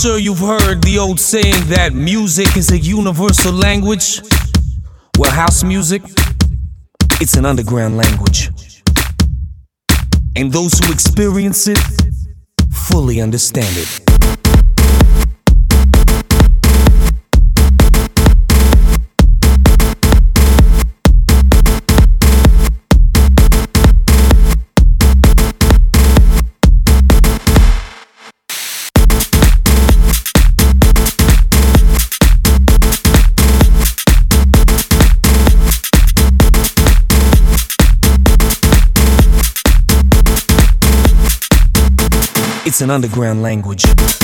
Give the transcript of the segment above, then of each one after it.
Sure you've heard the old saying that music is a universal language. Well, house music, it's an underground language. And those who experience it fully understand it. It's an underground language.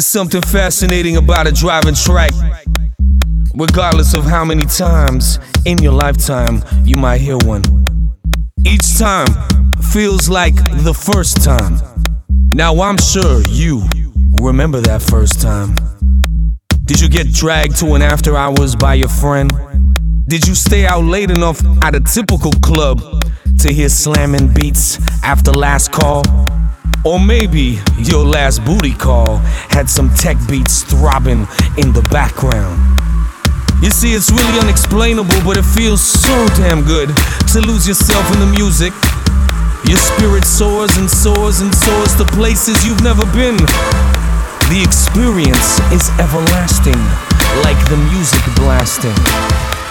There's something fascinating about a driving track. Regardless of how many times in your lifetime you might hear one. Each time feels like the first time. Now I'm sure you remember that first time. Did you get dragged to an after hours by your friend? Did you stay out late enough at a typical club to hear slamming beats after last call? Or maybe your last booty call had some tech beats throbbing in the background. You see, it's really unexplainable, but it feels so damn good to lose yourself in the music. Your spirit soars and soars and soars to places you've never been. The experience is everlasting, like the music blasting.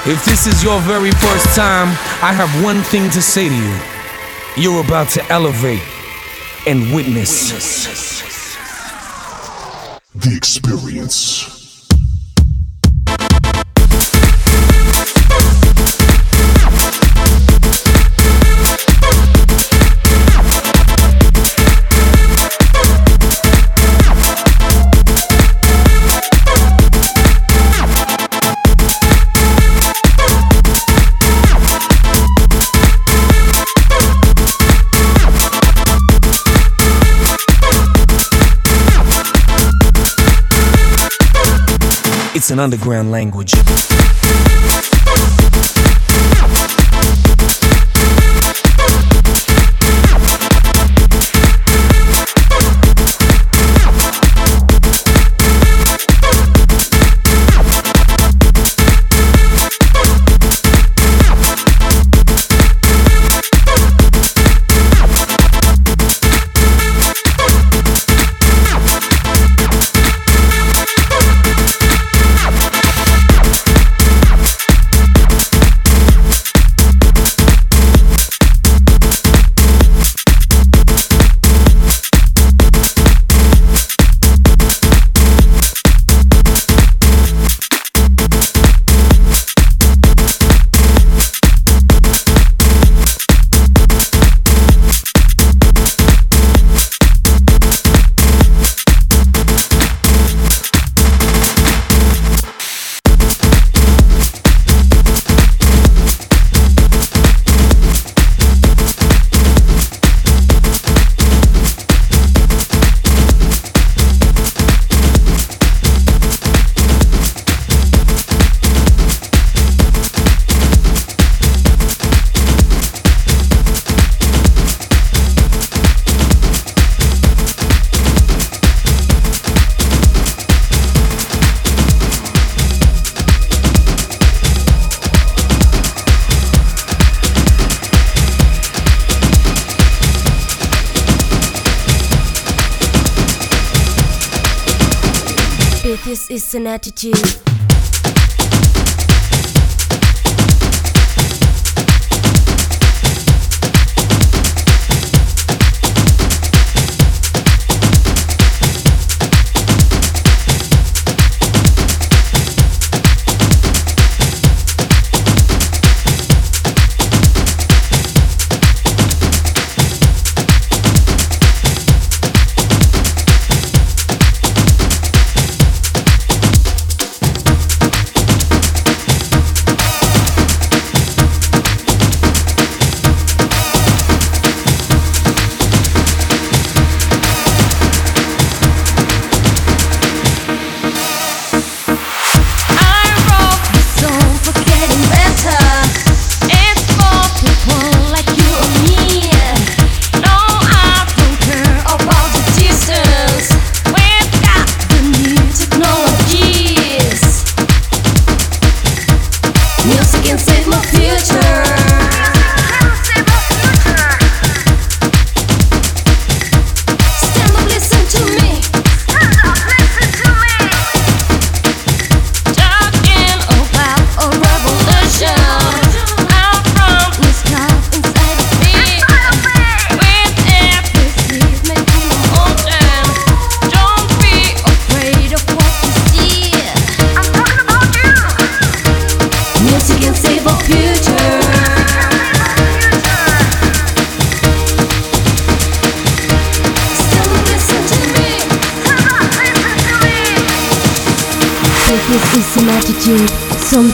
If this is your very first time, I have one thing to say to you. You're about to elevate and witness the experience. It's an underground language. An attitude.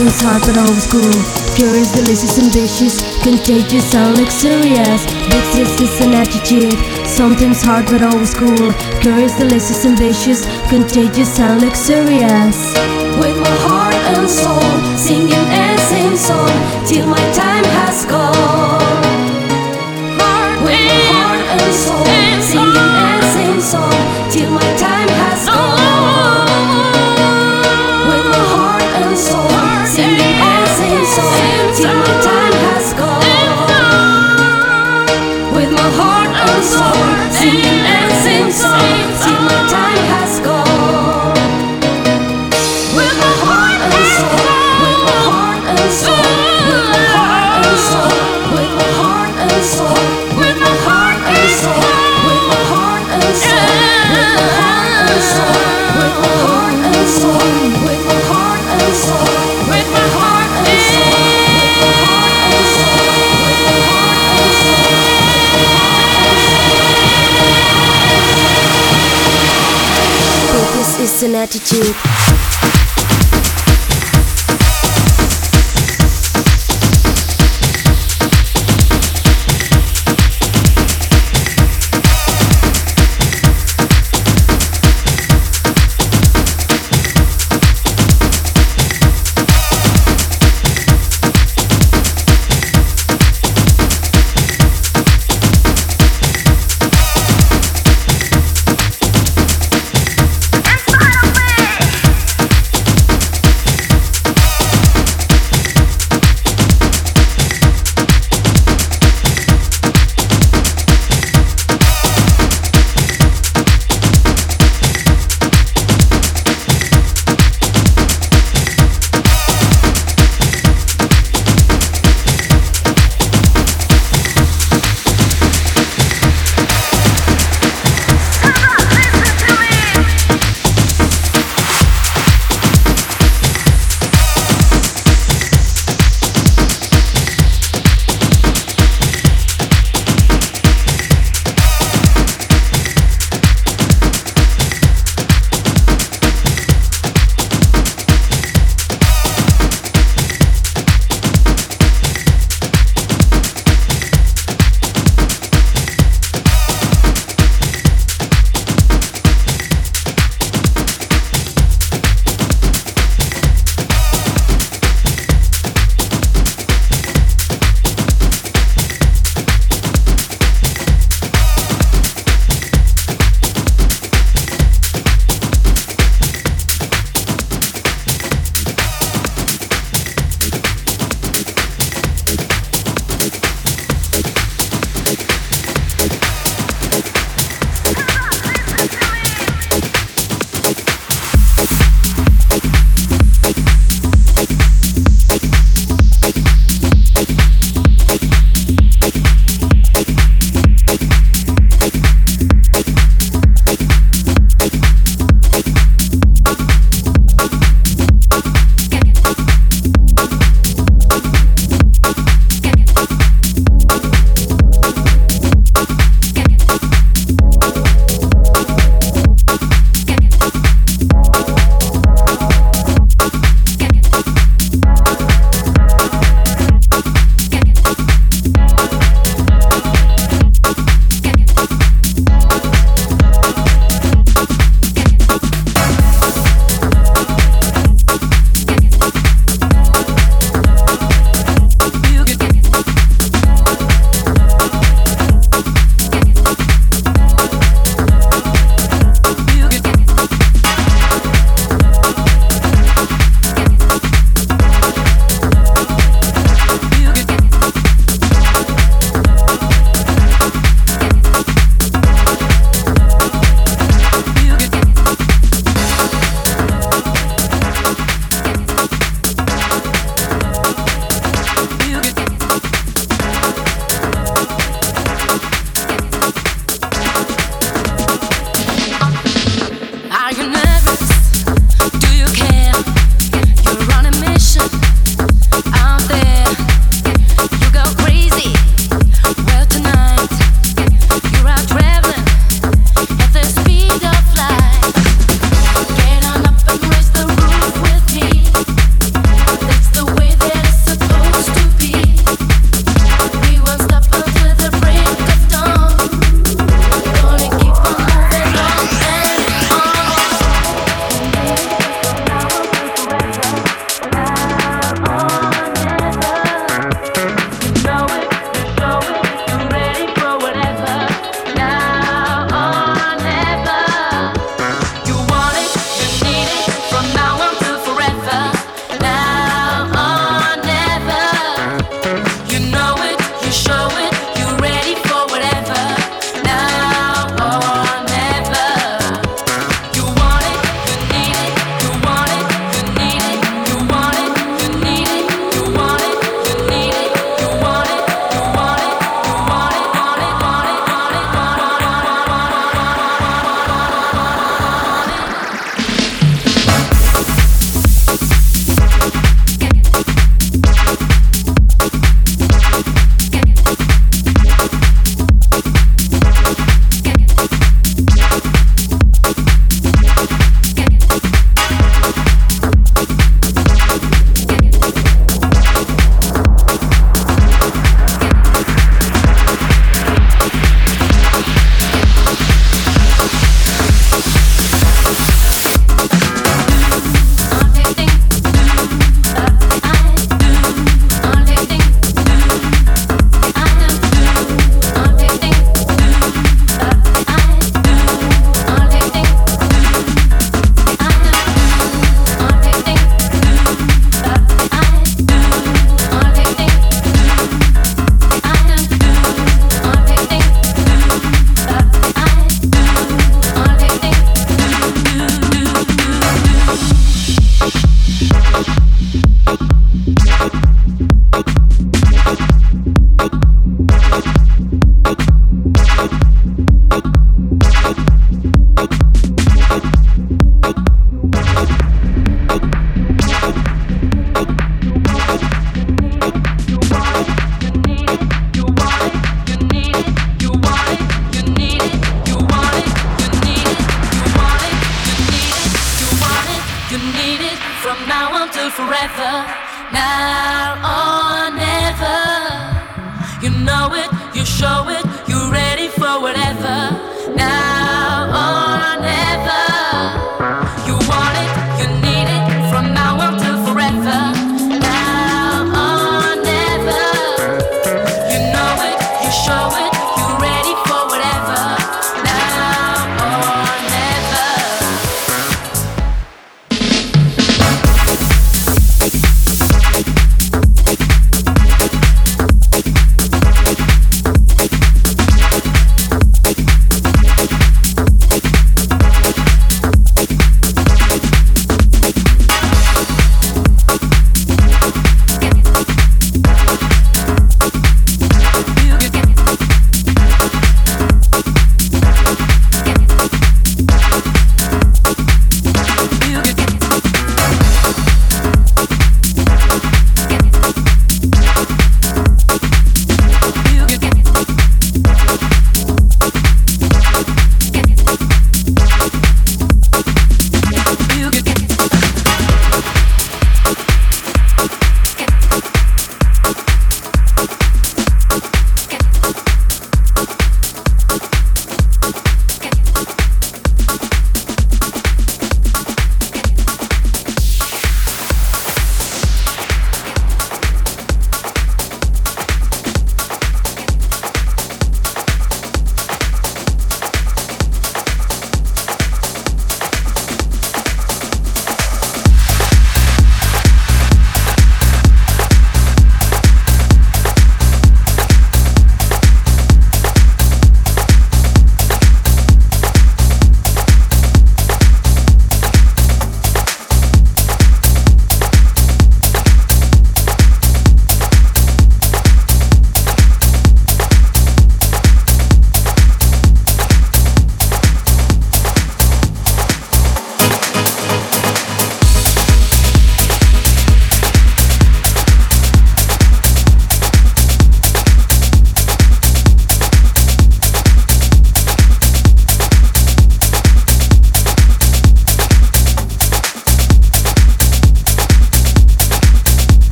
It's hard but always cool Curious, delicious, ambitious Contagious, sound luxurious. This is just an attitude. Sometimes hard but always cool Curious, delicious, ambitious Contagious, sound luxurious. With my heart and soul Singing and same song Till my time has come is an attitude.